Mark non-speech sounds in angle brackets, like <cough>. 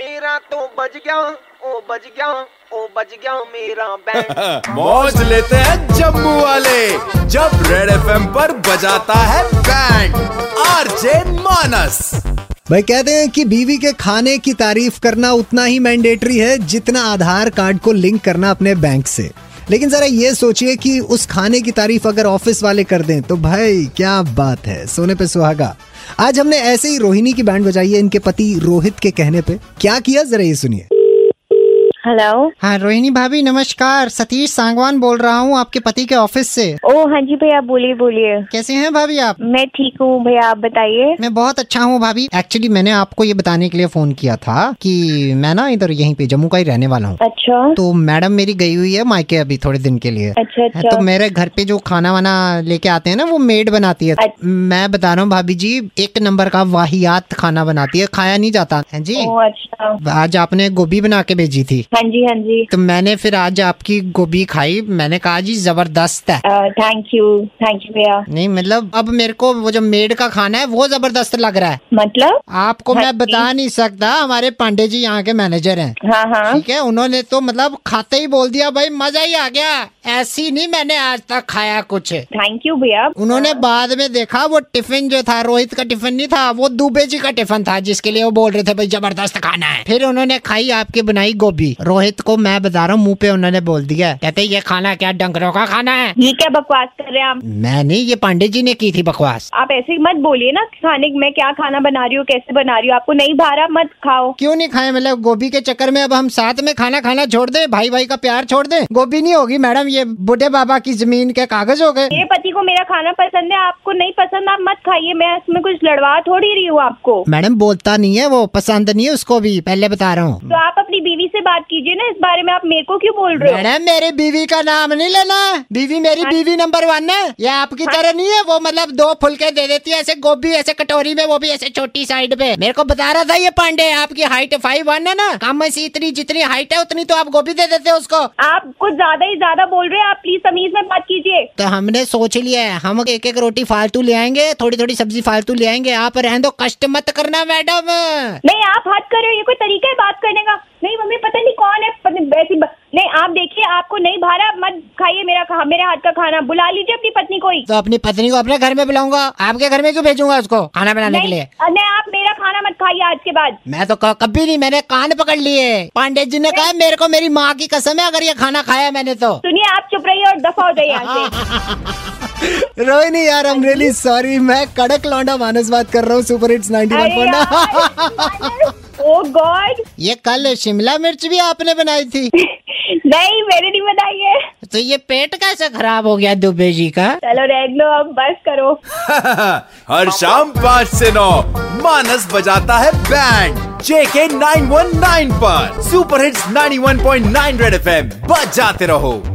मेरा तो बज गया ओ बज गया ओ बज गया मेरा बैंड <laughs> मौज लेते हैं जम्मू वाले जब रेड एफ़ पर बजाता है बैंड आरजे मानस भाई कहते हैं कि बीवी के खाने की तारीफ़ करना उतना ही मैंडेटरी है जितना आधार कार्ड को लिंक करना अपने बैंक से। लेकिन जरा ये सोचिए कि उस खाने की तारीफ़ अगर ऑफ़िस वाले कर दें तो भाई क्या बात है, सोने पे सुहागा। आज हमने ऐसे ही रोहिणी की बैंड बजाई है इनके पति रोहित के कहने पे। क्या किया? जरा ये सुनिए। हेलो हाँ रोहिणी भाभी नमस्कार। सतीश सांगवान बोल रहा हूँ आपके पति के ऑफ़िस से। ओ हाँ जी भैया बोलिए बोलिए। कैसे हैं भाभी आप? मैं ठीक हूँ भैया आप बताइए। मैं बहुत अच्छा हूँ भाभी। एक्चुअली मैंने आपको ये बताने के लिए फ़ोन किया था कि मैं ना इधर यहीं पे जम्मू का ही रहने वाला हूँ। अच्छा। तो मैडम मेरी गई हुई है मायके अभी थोड़े दिन के लिए। अच्छा अच्छा तो मेरे घर पे जो खाना वाना लेके आते हैं ना वो मेड बनाती है। अच्छा। मैं बता रहा हूँ भाभी जी एक नंबर का वाहियात खाना बनाती है खाया नहीं जाता। है जी? अच्छा। आज आपने गोभी बना के भेजी थी। हाँ जी हाँ जी। तो मैंने फिर आज आपकी गोभी खाई। मैंने कहा जी ज़बरदस्त है। थैंक यू थैंक यू भैया। नहीं मतलब अब मेरे को वो जो मेड का खाना है वो ज़बरदस्त लग रहा है। मतलब? आपको हाँ मैं बता नहीं सकता हमारे पांडे जी यहाँ के मैनेजर है। हाँ हाँ। ठीक है उन्होंने तो मतलब खाते ही बोल दिया भाई मज़ा ही आ गया। ऐसी नहीं मैंने आज तक खाया कुछ। थैंक यू भैया। उन्होंने बाद में देखा वो टिफ़िन जो था रोहित का टिफ़िन नहीं था वो दुबे जी का टिफ़िन था जिसके लिए वो बोल रहे थे भाई ज़बरदस्त खाना है। फिर उन्होंने खाई आपकी बनाई गोभी। रोहित को मैं बता रहा हूँ मुँह पे उन्होंने बोल दिया कहते ये खाना क्या डंगरों का खाना है? ये क्या बकवास कर रहे हैं आप? मैं नहीं ये पांडे जी ने की थी बकवास। आप ऐसे मत बोलिए ना खाने में क्या खाना बना रही हूँ कैसे बना रही हूँ आपको नहीं भा रहा मत खाओ। क्यों नहीं खाए? मतलब गोभी के चक्कर में अब हम साथ में खाना खाना छोड़ दे भाई भाई का प्यार छोड़ दे? गोभी नहीं होगी मैडम ये बुढ़े बाबा की ज़मीन के कागज़ हो गए? मेरे पति को मेरा खाना पसंद है आपको नहीं पसंद आप मत खाइए मैं इसमें कुछ लड़वा थोड़ी रही हूँ आपको। मैडम बोलता नहीं है वो पसंद नहीं है उसको भी पहले बता रहा हूँ। तो आप अपनी बीवी से बात कीजिए ना इस बारे में आप मेरे को क्यों बोल रहे हो? मैडम मेरी बीवी का नाम नहीं लेना। बीवी मेरी बीवी नंबर वन है। ये आपकी तरह नहीं है वो मतलब दो फुलके दे देती है ऐसे गोभी ऐसे कटोरी में वो भी ऐसे छोटी साइड पे। मेरे को बता रहा था ये पांडे आपकी हाइट फाइव वन है ना। कम से इतनी जितनी हाइट है उतनी तो आप गोभी दे देते हो उसको। आप कुछ ज़्यादा ही ज़्यादा बोल रहे हैं आप प्लीज़ तमीज में बात कीजिए। तो हमने सोच लिया है हम एक एक रोटी फालतू ले आएँगे थोड़ी थोड़ी सब्ज़ी फालतू ले आएँगे आप रहने दो कष्ट मत करना मैडम। नहीं आप हद कर रहे हो ये कोई तरीका है बात करने का? नहीं मम्मी पता नहीं कौन है नहीं आप देखिए आपको नहीं भारा मत खाइए मेरा खा, मेरे हाथ का खाना। बुला लीजिए अपनी पत्नी को ही। तो अपनी पत्नी को अपने घर में बुलाऊँगा। आपके घर में क्यों भेजूँगा उसको खाना बनाने के लिए? नहीं आप मेरा खाना मत खाइए आज के बाद। मैं तो कभी नहीं मैंने कान पकड़ लिए। पांडे जी ने कहा मेरे को मेरी माँ की कसम है अगर ये खाना खाया मैंने तो। सुनिए आप चुप रहिए और दफ़ा हो जाइए <laughs> रोहिणी यार आई एम रियली सॉरी मैं कड़क लौंडा मानस बात कर रहा हूँ सुपर हिट्स 91.9 अरे यार, <laughs> ओ गॉड ये कल शिमला मिर्च भी आपने बनाई थी। <laughs> नहीं मेरे नहीं बताइए तो ये पेट कैसे खराब हो गया दुबे जी का? चलो रेग लो अब बस करो। <laughs> हर शाम पाँच से नौ मानस बजाता है band J K nine one nine पर। Super hits 91.9 red F M बजाते रहो।